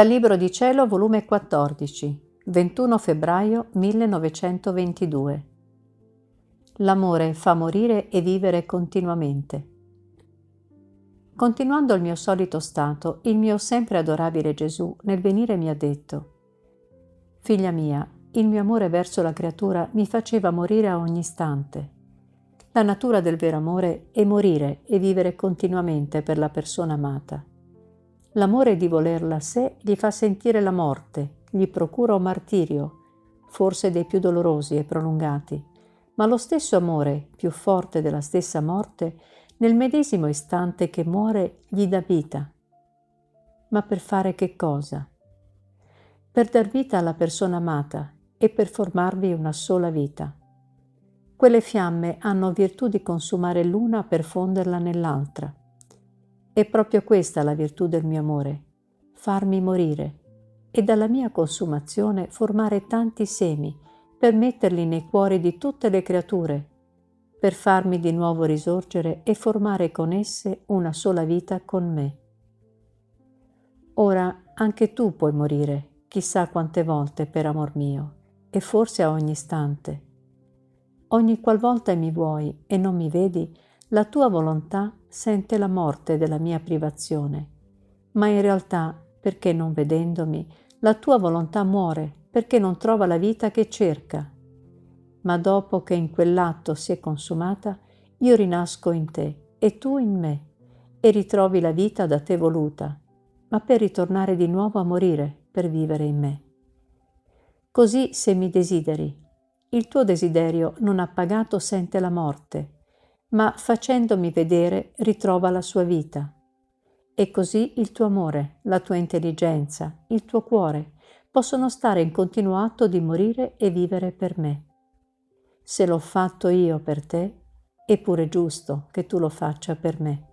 Dal Libro di Cielo, volume 14, 21 febbraio 1922. L'amore fa morire e vivere continuamente. Continuando il mio solito stato, il mio sempre adorabile Gesù nel venire mi ha detto, Figlia mia, il mio amore verso la creatura mi faceva morire a ogni istante. La natura del vero amore è morire e vivere continuamente per la persona amata. L'amore di volerla a sé gli fa sentire la morte, gli procura un martirio, forse dei più dolorosi e prolungati, ma lo stesso amore, più forte della stessa morte, nel medesimo istante che muore gli dà vita. Ma per fare che cosa? Per dar vita alla persona amata e per formarvi una sola vita. Quelle fiamme hanno virtù di consumare l'una per fonderla nell'altra è proprio questa la virtù del mio amore, farmi morire e dalla mia consumazione formare tanti semi per metterli nei cuori di tutte le creature, per farmi di nuovo risorgere e formare con esse una sola vita con me. Ora anche tu puoi morire, chissà quante volte per amor mio, e forse a ogni istante. Ogni qualvolta mi vuoi e non mi vedi, la tua volontà sente la morte della mia privazione, ma in realtà, perché non vedendomi, la tua volontà muore perché non trova la vita che cerca. Ma dopo che in quell'atto si è consumata, io rinasco in te e tu in me, e ritrovi la vita da te voluta, ma per ritornare di nuovo a morire per vivere in me. Così se mi desideri, il tuo desiderio non appagato sente la morte, ma facendomi vedere ritrova la sua vita. E così il tuo amore, la tua intelligenza, il tuo cuore possono stare in continuo atto di morire e vivere per me. Se l'ho fatto io per te, è pure giusto che tu lo faccia per me.